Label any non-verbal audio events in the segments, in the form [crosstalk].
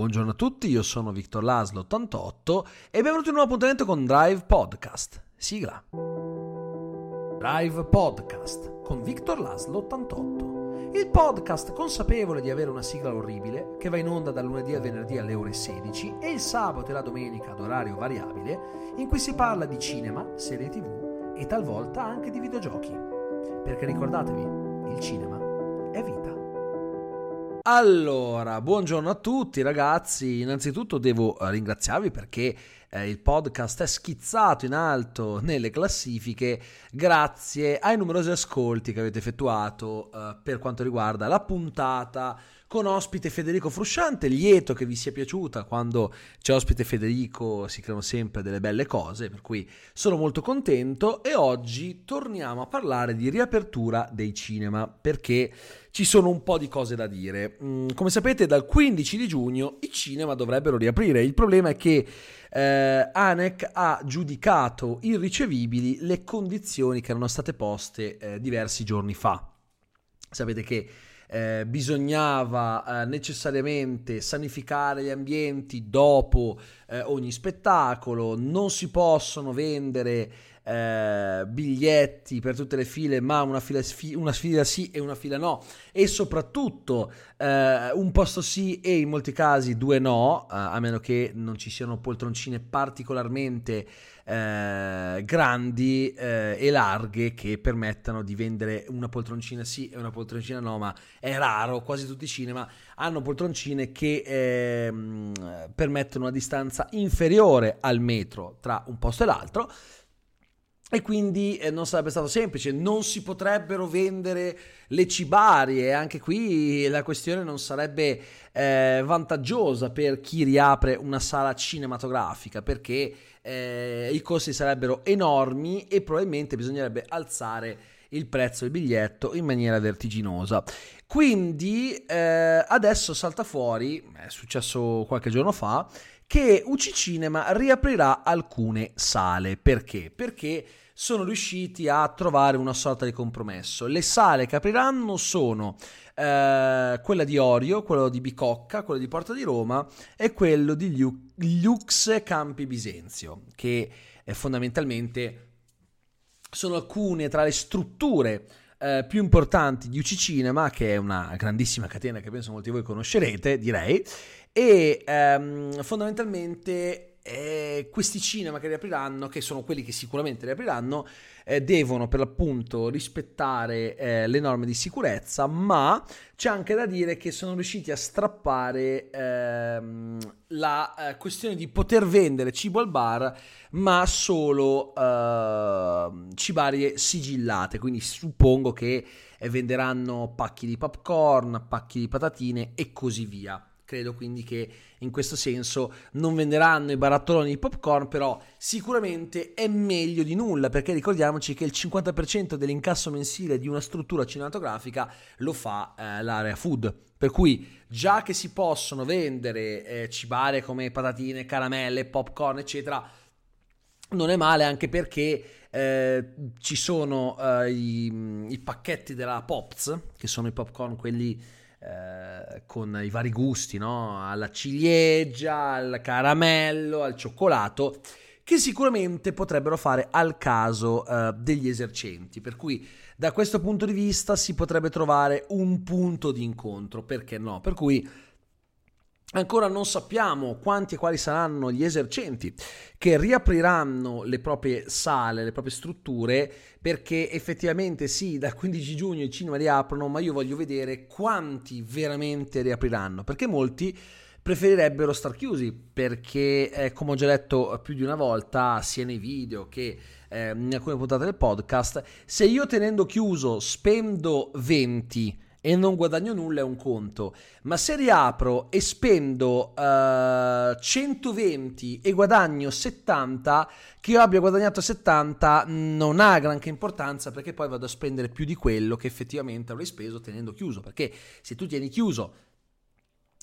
Buongiorno a tutti, io sono Victor Laslo 88 e benvenuti in un nuovo appuntamento con Drive Podcast. Sigla. Drive Podcast con Victor Laslo 88. Il podcast consapevole di avere una sigla orribile che va in onda dal lunedì al venerdì alle ore 16 e il sabato e la domenica ad orario variabile in cui si parla di cinema, serie tv e talvolta anche di videogiochi. Perché ricordatevi, il cinema è vita. Allora, buongiorno a tutti ragazzi. Innanzitutto devo ringraziarvi perché eh, il podcast è schizzato in alto nelle classifiche grazie ai numerosi ascolti che avete effettuato eh, per quanto riguarda la puntata con ospite Federico Frusciante. Lieto che vi sia piaciuta. Quando c'è ospite Federico si creano sempre delle belle cose, per cui sono molto contento. E oggi torniamo a parlare di riapertura dei cinema perché ci sono un po' di cose da dire. Mm, come sapete, dal 15 di giugno i cinema dovrebbero riaprire. Il problema è che eh, ANEC ha giudicato irricevibili le condizioni che erano state poste eh, diversi giorni fa. Sapete che eh, bisognava eh, necessariamente sanificare gli ambienti dopo eh, ogni spettacolo, non si possono vendere eh, biglietti per tutte le file, ma una fila, una fila, sì e una fila no, e soprattutto eh, un posto sì e in molti casi due no, eh, a meno che non ci siano poltroncine particolarmente eh, grandi eh, e larghe che permettano di vendere una poltroncina sì e una poltroncina no, ma è raro, quasi tutti i cinema hanno poltroncine che eh, permettono una distanza inferiore al metro tra un posto e l'altro. E quindi eh, non sarebbe stato semplice, non si potrebbero vendere le cibarie, anche qui la questione non sarebbe eh, vantaggiosa per chi riapre una sala cinematografica, perché eh, i costi sarebbero enormi e probabilmente bisognerebbe alzare il prezzo del biglietto in maniera vertiginosa. Quindi eh, adesso salta fuori, è successo qualche giorno fa, che UC Cinema riaprirà alcune sale. Perché? Perché sono riusciti a trovare una sorta di compromesso. Le sale che apriranno sono eh, quella di Orio, quello di Bicocca, quello di Porta di Roma e quello di Lux Campi Bisenzio, che eh, fondamentalmente sono alcune tra le strutture eh, più importanti di UC Cinema, che è una grandissima catena che penso molti di voi conoscerete, direi, e ehm, fondamentalmente eh, questi cinema che riapriranno, che sono quelli che sicuramente riapriranno, eh, devono per l'appunto rispettare eh, le norme di sicurezza, ma c'è anche da dire che sono riusciti a strappare ehm, la eh, questione di poter vendere cibo al bar, ma solo ehm, cibarie sigillate, quindi suppongo che eh, venderanno pacchi di popcorn, pacchi di patatine e così via. Credo quindi che in questo senso non venderanno i barattoloni di popcorn, però sicuramente è meglio di nulla, perché ricordiamoci che il 50% dell'incasso mensile di una struttura cinematografica lo fa eh, l'area food. Per cui già che si possono vendere eh, cibare come patatine, caramelle, popcorn, eccetera, non è male anche perché eh, ci sono eh, i, i, pacchetti della Pops, che sono i popcorn quelli eh, con i vari gusti, no? alla ciliegia, al caramello, al cioccolato, che sicuramente potrebbero fare al caso eh, degli esercenti. Per cui da questo punto di vista si potrebbe trovare un punto di incontro, perché no? Per cui Ancora non sappiamo quanti e quali saranno gli esercenti che riapriranno le proprie sale, le proprie strutture, perché effettivamente sì, dal 15 giugno i cinema riaprono, ma io voglio vedere quanti veramente riapriranno, perché molti preferirebbero star chiusi, perché eh, come ho già detto più di una volta, sia nei video che eh, in alcune puntate del podcast, se io tenendo chiuso spendo 20 e non guadagno nulla è un conto, ma se riapro e spendo uh, eh, 120 e guadagno 70, che io abbia guadagnato 70 non ha granché importanza perché poi vado a spendere più di quello che effettivamente avrei speso tenendo chiuso, perché se tu tieni chiuso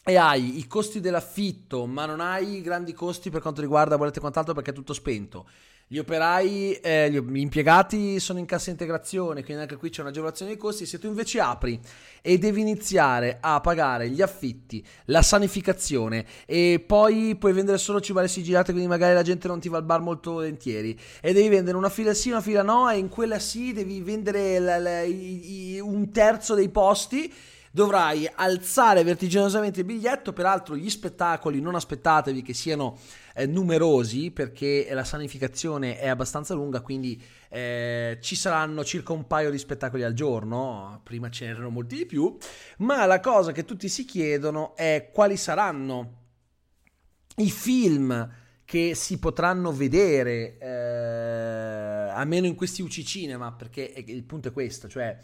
e hai i costi dell'affitto, ma non hai grandi costi per quanto riguarda bollette e quant'altro perché è tutto spento Gli operai, eh, gli impiegati sono in cassa integrazione, quindi anche qui c'è un'agevolazione dei costi. Se tu invece apri e devi iniziare a pagare gli affitti, la sanificazione e poi puoi vendere solo cibale sigillate, quindi magari la gente non ti va al bar molto volentieri e devi vendere una fila sì, una fila no e in quella sì devi vendere la, la, i, i, un terzo dei posti dovrai alzare vertiginosamente il biglietto, peraltro gli spettacoli non aspettatevi che siano eh, numerosi perché la sanificazione è abbastanza lunga, quindi eh, ci saranno circa un paio di spettacoli al giorno, prima ce n'erano molti di più, ma la cosa che tutti si chiedono è quali saranno i film che si potranno vedere, eh, almeno in questi UC Cinema, perché il punto è questo, cioè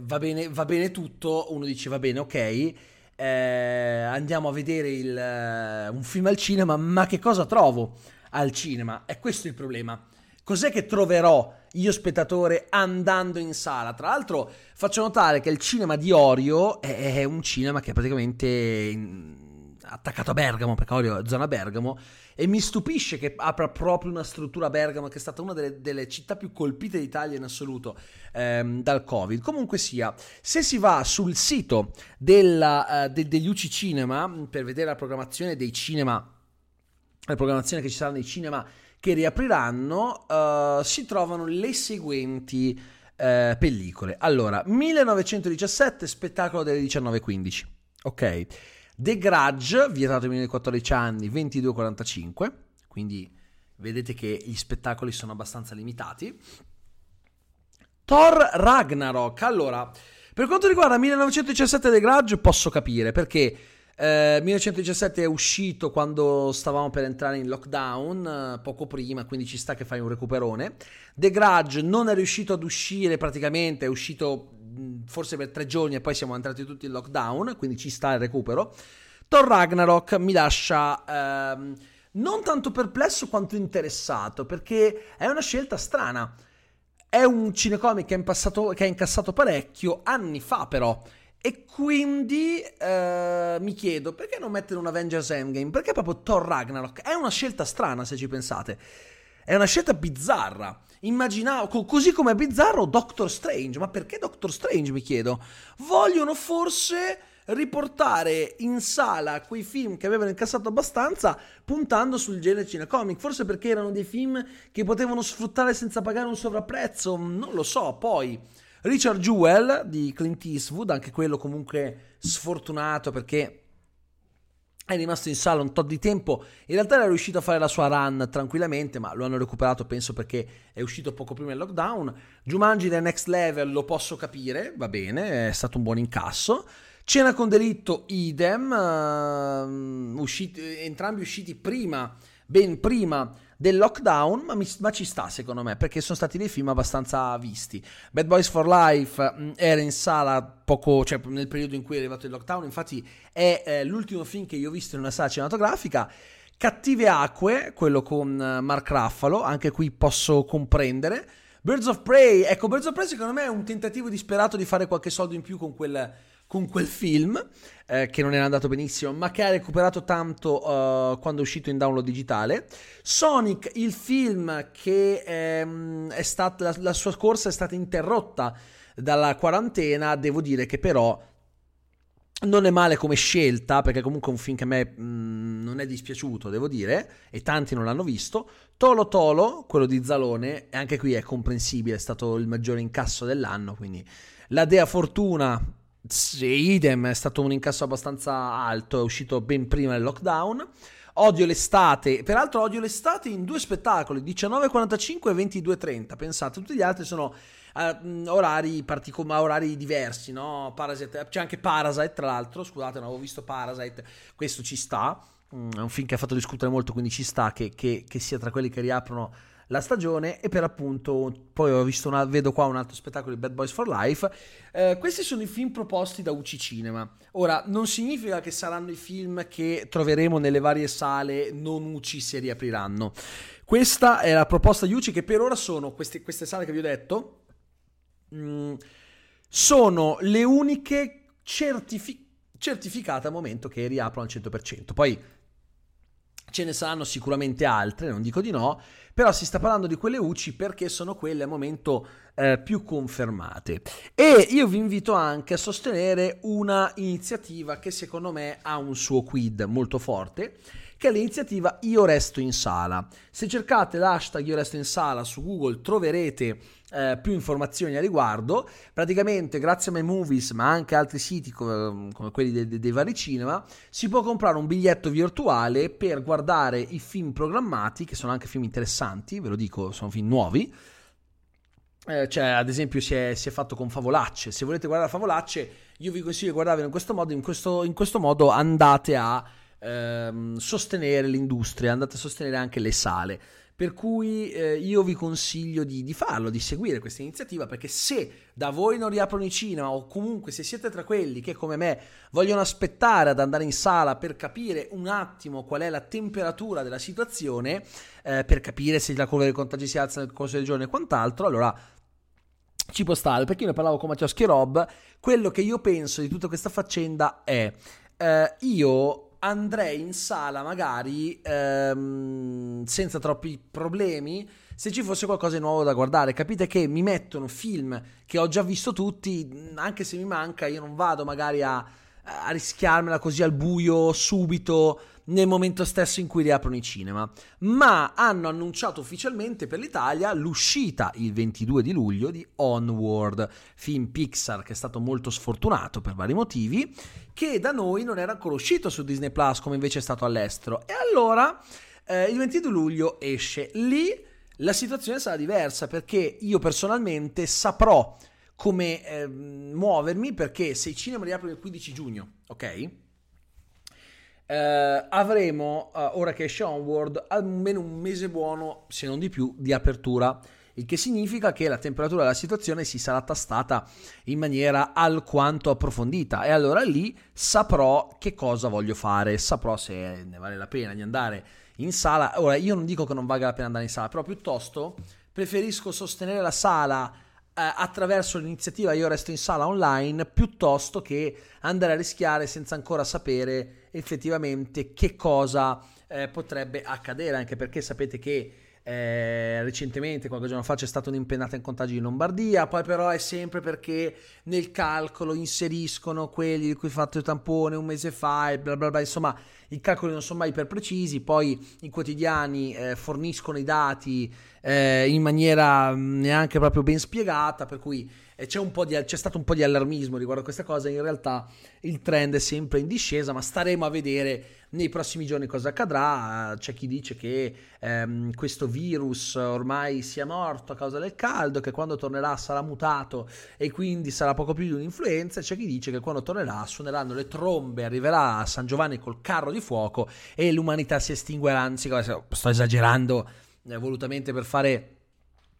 va bene, va bene tutto, uno dice va bene, ok, eh, andiamo a vedere il, uh, un film al cinema, ma che cosa trovo al cinema? È questo il problema. Cos'è che troverò io spettatore andando in sala? Tra l'altro faccio notare che il cinema di Orio è, è un cinema che praticamente... In, attaccato a Bergamo, perché Orio è zona Bergamo, e mi stupisce che apra proprio una struttura a Bergamo, che è stata una delle, delle città più colpite d'Italia in assoluto ehm, dal Covid. Comunque sia, se si va sul sito della, uh, de, degli UC Cinema per vedere la programmazione dei cinema, la programmazione che ci sarà nei cinema che riapriranno, uh, si trovano le seguenti uh, pellicole. Allora, 1917, spettacolo delle 19.15. Ok. The Grudge, vietato ai minori di 14 anni, 22,45, quindi vedete che gli spettacoli sono abbastanza limitati. Thor Ragnarok, allora, per quanto riguarda 1917 The Grudge posso capire perché eh, 1917 è uscito quando stavamo per entrare in lockdown, eh, poco prima, quindi ci sta che fai un recuperone. The Grudge non è riuscito ad uscire praticamente, è uscito forse per tre giorni e poi siamo entrati tutti in lockdown, quindi ci sta il recupero. Thor Ragnarok mi lascia ehm, non tanto perplesso quanto interessato, perché è una scelta strana. È un cinecomic che, ha incassato parecchio, anni fa però, e quindi eh, mi chiedo perché non mettere un Avengers Endgame? Perché proprio Thor Ragnarok? È una scelta strana se ci pensate. È una scelta bizzarra. Immaginavo, così come è bizzarro Doctor Strange. Ma perché Doctor Strange, mi chiedo? Vogliono forse riportare in sala quei film che avevano incassato abbastanza puntando sul genere cinecomic, forse perché erano dei film che potevano sfruttare senza pagare un sovrapprezzo, non lo so, poi Richard Jewell di Clint Eastwood, anche quello comunque sfortunato perché è rimasto in sala un tot di tempo. In realtà era riuscito a fare la sua run tranquillamente, ma lo hanno recuperato penso perché è uscito poco prima del lockdown. Jumanji The Next Level lo posso capire, va bene, è stato un buon incasso. Cena con delitto, idem, uh, usciti, entrambi usciti prima, ben prima del lockdown, ma, mi, ma, ci sta secondo me, perché sono stati dei film abbastanza visti. Bad Boys for Life mm, era in sala poco, cioè nel periodo in cui è arrivato il lockdown, infatti è eh, l'ultimo film che io ho visto in una sala cinematografica. Cattive acque, quello con uh, Mark Raffalo, anche qui posso comprendere. Birds of Prey, ecco, Birds of Prey secondo me è un tentativo disperato di fare qualche soldo in più con quel con quel film eh, che non era andato benissimo ma che ha recuperato tanto uh, quando è uscito in download digitale Sonic il film che ehm, è stata la, la sua corsa è stata interrotta dalla quarantena devo dire che però non è male come scelta, perché comunque è un film che a me mh, mm, non è dispiaciuto, devo dire, e tanti non l'hanno visto. Tolo Tolo, quello di Zalone, e anche qui è comprensibile, è stato il maggiore incasso dell'anno, quindi la Dea Fortuna sì, idem, è stato un incasso abbastanza alto, è uscito ben prima del lockdown. Odio l'estate, peraltro odio l'estate in due spettacoli, 19.45 e 22.30, pensate, tutti gli altri sono uh, orari, partic- orari diversi, no? Parasite, c'è anche Parasite tra l'altro, scusate, non avevo visto Parasite, questo ci sta, mm, è un film che ha fatto discutere molto, quindi ci sta che, che, che sia tra quelli che riaprono la stagione e per appunto poi ho visto una, vedo qua un altro spettacolo di Bad Boys for Life. Eh, questi sono i film proposti da UC Cinema. Ora non significa che saranno i film che troveremo nelle varie sale non UC se riapriranno. Questa è la proposta di UC che per ora sono queste, queste sale che vi ho detto mh, mm, sono le uniche certifi- certificate al momento che riaprono al 100% poi ce ne saranno sicuramente altre non dico di no però si sta parlando di quelle UCI perché sono quelle al momento eh, più confermate. E io vi invito anche a sostenere una iniziativa che secondo me ha un suo quid molto forte che è l'iniziativa Io resto in sala. Se cercate l'hashtag Io resto in sala su Google troverete eh, più informazioni a riguardo. Praticamente, grazie a My Movies, ma anche altri siti come, come quelli dei, dei, dei vari cinema, si può comprare un biglietto virtuale per guardare i film programmati, che sono anche film interessanti, ve lo dico, sono film nuovi. Eh, cioè, ad esempio, si è, si è, fatto con Favolacce. Se volete guardare Favolacce, io vi consiglio di guardarvelo in questo modo. In questo, in questo modo andate a ehm, sostenere l'industria, andate a sostenere anche le sale. Per cui eh, io vi consiglio di, di, farlo, di seguire questa iniziativa, perché se da voi non riaprono i cinema o comunque se siete tra quelli che come me vogliono aspettare ad andare in sala per capire un attimo qual è la temperatura della situazione, eh, per capire se la curva dei contagi si alza nel corso del giorno e quant'altro, allora ci può stare. Perché io ne parlavo con Mattioschi e Rob, quello che io penso di tutta questa faccenda è eh, io andrei in sala magari ehm, senza troppi problemi se ci fosse qualcosa di nuovo da guardare. Capite che mi mettono film che ho già visto tutti, anche se mi manca, io non vado magari a, a rischiarmela così al buio subito nel momento stesso in cui riaprono i cinema, ma hanno annunciato ufficialmente per l'Italia l'uscita il 22 di luglio di Onward, film Pixar che è stato molto sfortunato per vari motivi, che da noi non era ancora uscito su Disney Plus come invece è stato all'estero. E allora eh, il 22 luglio esce. Lì la situazione sarà diversa perché io personalmente saprò come eh, muovermi perché se i cinema riaprono il 15 giugno, ok? Uh, avremo, uh, ora che esce Onward, almeno un mese buono, se non di più, di apertura. Il che significa che la temperatura della situazione si sarà tastata in maniera alquanto approfondita e allora lì saprò che cosa voglio fare, saprò se ne vale la pena di andare in sala. Ora, io non dico che non valga la pena andare in sala, però piuttosto preferisco sostenere la sala attraverso l'iniziativa Io resto in sala online piuttosto che andare a rischiare senza ancora sapere effettivamente che cosa eh, potrebbe accadere, anche perché sapete che eh, recentemente, qualche giorno fa, c'è stata un'impennata in contagi in Lombardia, poi però è sempre perché nel calcolo inseriscono quelli di cui ho fatto il tampone un mese fa e bla bla bla, insomma i calcoli non sono mai per precisi, poi i quotidiani eh, forniscono i dati eh, in maniera mm, neanche proprio ben spiegata, per cui c'è, di, c'è, stato un po' di allarmismo riguardo a questa cosa, in realtà il trend è sempre in discesa, ma staremo a vedere nei prossimi giorni cosa accadrà. C'è chi dice che ehm, questo virus ormai sia morto a causa del caldo, che quando tornerà sarà mutato e quindi sarà poco più di un'influenza. C'è chi dice che quando tornerà suoneranno le trombe, arriverà a San Giovanni col carro di fuoco e l'umanità si estinguerà. Anzi, sto esagerando eh, volutamente per fare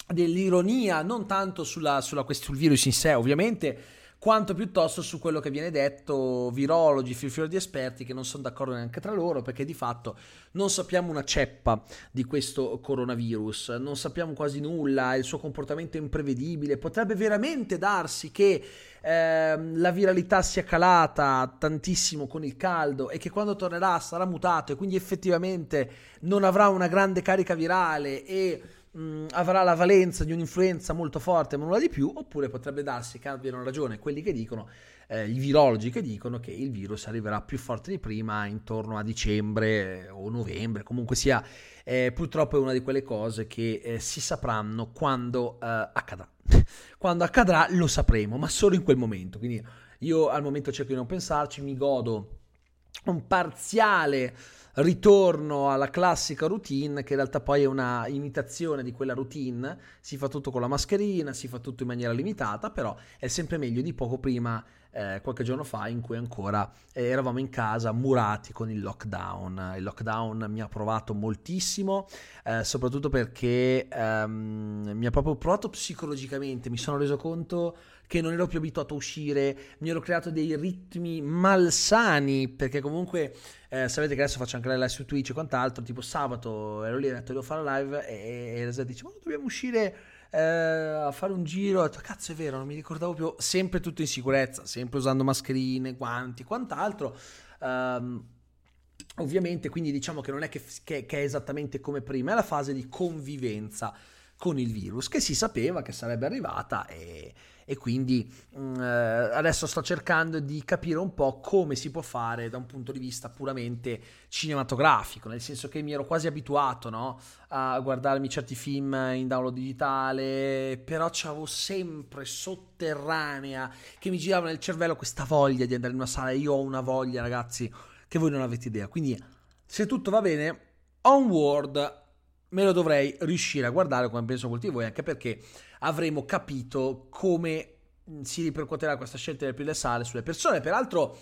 dell'ironia, non tanto sulla, sulla, sul virus in sé, ovviamente quanto piuttosto su quello che viene detto virologi, fior di esperti che non sono d'accordo neanche tra loro perché di fatto non sappiamo una ceppa di questo coronavirus, non sappiamo quasi nulla, il suo comportamento è imprevedibile, potrebbe veramente darsi che eh, la viralità sia calata tantissimo con il caldo e che quando tornerà sarà mutato e quindi effettivamente non avrà una grande carica virale e mh, mm, avrà la valenza di un'influenza molto forte ma nulla di più, oppure potrebbe darsi che abbiano ragione quelli che dicono, eh, i virologi che dicono che il virus arriverà più forte di prima intorno a dicembre o novembre, comunque sia, eh, purtroppo è una di quelle cose che eh, si sapranno quando eh, accadrà. [laughs] quando accadrà lo sapremo, ma solo in quel momento, quindi io al momento cerco di non pensarci, mi godo un parziale ritorno alla classica routine che in realtà poi è una imitazione di quella routine, si fa tutto con la mascherina, si fa tutto in maniera limitata, però è sempre meglio di poco prima eh, qualche giorno fa in cui ancora eh, eravamo in casa murati con il lockdown. Il lockdown mi ha provato moltissimo, eh, soprattutto perché ehm, mi ha proprio provato psicologicamente, mi sono reso conto che non ero più abituato a uscire, mi ero creato dei ritmi malsani, perché comunque eh, sapete che adesso faccio anche la live su Twitch e quant'altro, tipo sabato ero lì e ho detto devo fare la live e, e Reza dice ma dobbiamo uscire eh, a fare un giro, ho detto cazzo è vero, non mi ricordavo più, sempre tutto in sicurezza, sempre usando mascherine, guanti, quant'altro. Um, Ovviamente, quindi diciamo che non è che, che, che è esattamente come prima, è la fase di convivenza con il virus, che si sapeva che sarebbe arrivata e, e quindi mh, mm, eh, adesso sto cercando di capire un po' come si può fare da un punto di vista puramente cinematografico, nel senso che mi ero quasi abituato no, a guardarmi certi film in download digitale, però c'avevo sempre sotterranea che mi girava nel cervello questa voglia di andare in una sala, io ho una voglia ragazzi che voi non avete idea, quindi se tutto va bene, Onward me lo dovrei riuscire a guardare come penso molti di voi, anche perché avremo capito come si ripercuoterà questa scelta di aprire le sale sulle persone. Peraltro,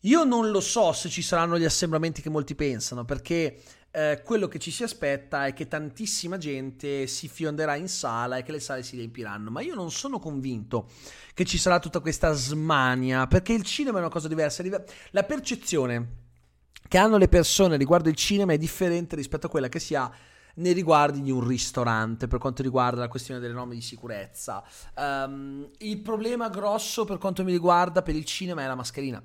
io non lo so se ci saranno gli assembramenti che molti pensano, perché eh, quello che ci si aspetta è che tantissima gente si fionderà in sala e che le sale si riempiranno, ma io non sono convinto che ci sarà tutta questa smania, perché il cinema è una cosa diversa. La percezione che hanno le persone riguardo il cinema è differente rispetto a quella che si ha nei riguardi di un ristorante per quanto riguarda la questione delle norme di sicurezza. Um, il problema grosso per quanto mi riguarda per il cinema è la mascherina.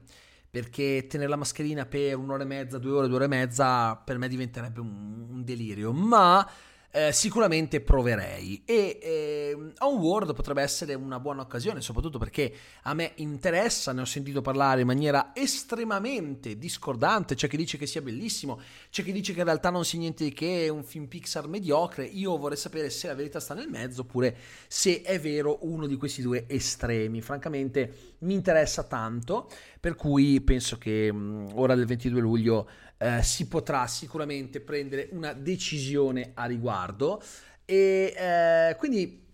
Perché tenere la mascherina per un'ora e mezza, due ore, due ore e mezza per me diventerebbe un, un delirio. Ma eh, sicuramente proverei. E eh, Onward potrebbe essere una buona occasione, soprattutto perché a me interessa, ne ho sentito parlare in maniera estremamente discordante. C'è chi dice che sia bellissimo, c'è chi dice che in realtà non sia niente di che, è un film Pixar mediocre. Io vorrei sapere se la verità sta nel mezzo oppure se è vero uno di questi due estremi. Francamente mi interessa tanto, per cui penso che mh, ora del 22 luglio eh, si potrà sicuramente prendere una decisione a riguardo. E eh, quindi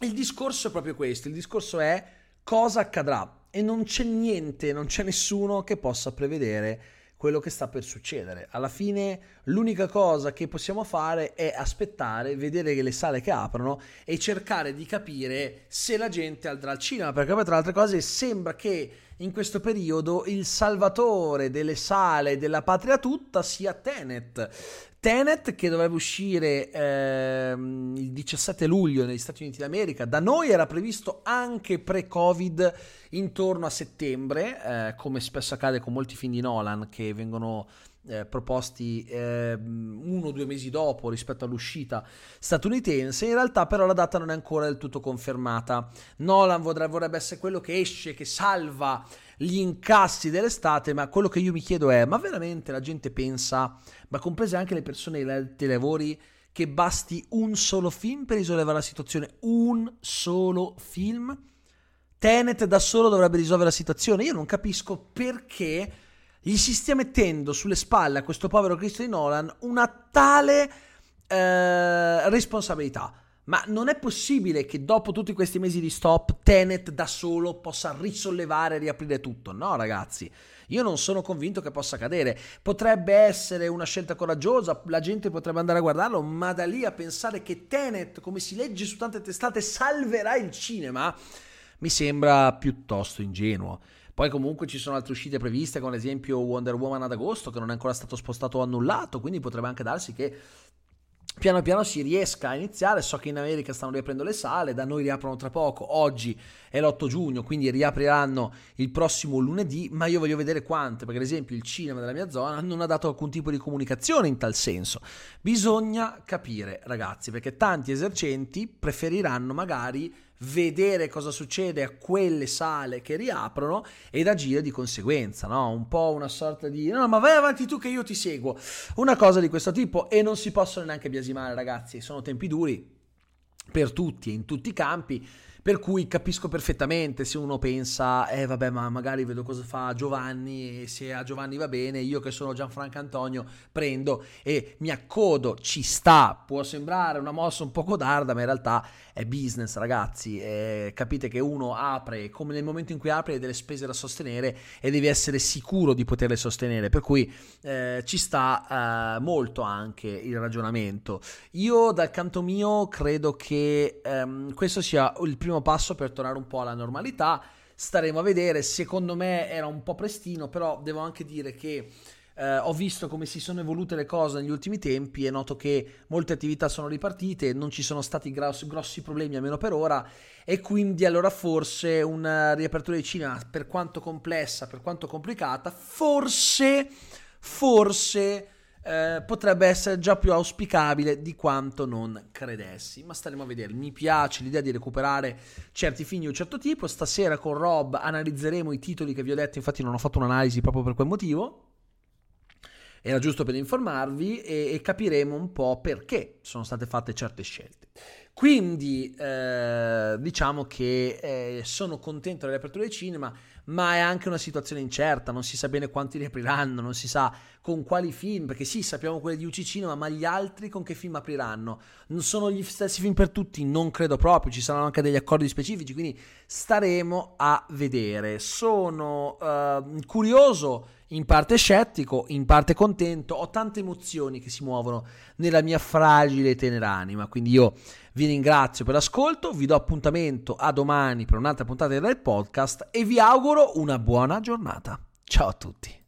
il discorso è proprio questo: il discorso è cosa accadrà e non c'è niente, non c'è nessuno che possa prevedere quello che sta per succedere. Alla fine l'unica cosa che possiamo fare è aspettare, vedere le sale che aprono e cercare di capire se la gente andrà al cinema, perché tra le altre cose sembra che in questo periodo il salvatore delle sale della patria tutta sia Tenet. Tenet che dovrebbe uscire ehm, il 17 luglio negli Stati Uniti d'America, da noi era previsto anche pre-Covid intorno a settembre, eh, come spesso accade con molti film di Nolan che vengono eh, proposti eh, uno o due mesi dopo rispetto all'uscita statunitense. In realtà, però, la data non è ancora del tutto confermata. Nolan vorrebbe, essere quello che esce, che salva gli incassi dell'estate, ma quello che io mi chiedo è: ma veramente la gente pensa, ma comprese anche le persone dei lavori, che basti un solo film per risolvere la situazione? Un solo film? Tenet da solo dovrebbe risolvere la situazione. Io non capisco perché gli si stia mettendo sulle spalle a questo povero Christopher Nolan una tale eh, responsabilità. Ma non è possibile che dopo tutti questi mesi di stop Tenet da solo possa risollevare e riaprire tutto. No, ragazzi, io non sono convinto che possa accadere. Potrebbe essere una scelta coraggiosa, la gente potrebbe andare a guardarlo, ma da lì a pensare che Tenet, come si legge su tante testate, salverà il cinema, mi sembra piuttosto ingenuo. Poi comunque ci sono altre uscite previste, come ad esempio Wonder Woman ad agosto, che non è ancora stato spostato o annullato, quindi potrebbe anche darsi che piano piano si riesca a iniziare. So che in America stanno riaprendo le sale, da noi riaprono tra poco. Oggi è l'8 giugno, quindi riapriranno il prossimo lunedì. Ma io voglio vedere quante, perché ad esempio il cinema della mia zona non ha dato alcun tipo di comunicazione in tal senso. Bisogna capire, ragazzi, perché tanti esercenti preferiranno magari vedere cosa succede a quelle sale che riaprono ed agire di conseguenza, no? Un po' una sorta di no, ma vai avanti tu che io ti seguo. Una cosa di questo tipo e non si possono neanche biasimare, ragazzi, sono tempi duri per tutti e in tutti i campi per cui capisco perfettamente se uno pensa, eh vabbè, ma magari vedo cosa fa Giovanni e se a Giovanni va bene, io che sono Gianfranco Antonio prendo e mi accodo, ci sta. Può sembrare una mossa un po' codarda, ma in realtà è business, ragazzi. Eh, capite che uno apre, come nel momento in cui apre, hai delle spese da sostenere e devi essere sicuro di poterle sostenere. Per cui eh, ci sta eh, molto anche il ragionamento. Io dal canto mio credo che ehm, questo sia il primo primo passo per tornare un po' alla normalità. Staremo a vedere, secondo me era un po' prestino, però devo anche dire che eh, ho visto come si sono evolute le cose negli ultimi tempi e noto che molte attività sono ripartite, non ci sono stati grossi, grossi problemi almeno per ora e quindi allora forse una riapertura di cinema per quanto complessa, per quanto complicata, forse forse eh, potrebbe essere già più auspicabile di quanto non credessi. Ma staremo a vedere. Mi piace l'idea di recuperare certi film di un certo tipo. Stasera con Rob analizzeremo i titoli che vi ho detto, infatti non ho fatto un'analisi proprio per quel motivo. Era giusto per informarvi e, e capiremo un po' perché sono state fatte certe scelte. Quindi eh, diciamo che eh, sono contento delle aperture dei cinema ma è anche una situazione incerta, non si sa bene quanti ne apriranno, non si sa con quali film, perché sì, sappiamo quelli di UC Cinema, ma gli altri con che film apriranno? Non sono gli stessi film per tutti? Non credo proprio, ci saranno anche degli accordi specifici, quindi staremo a vedere. Sono uh, curioso in parte scettico, in parte contento, ho tante emozioni che si muovono nella mia fragile e tenera anima, quindi io vi ringrazio per l'ascolto, vi do appuntamento a domani per un'altra puntata del podcast e vi auguro una buona giornata. Ciao a tutti.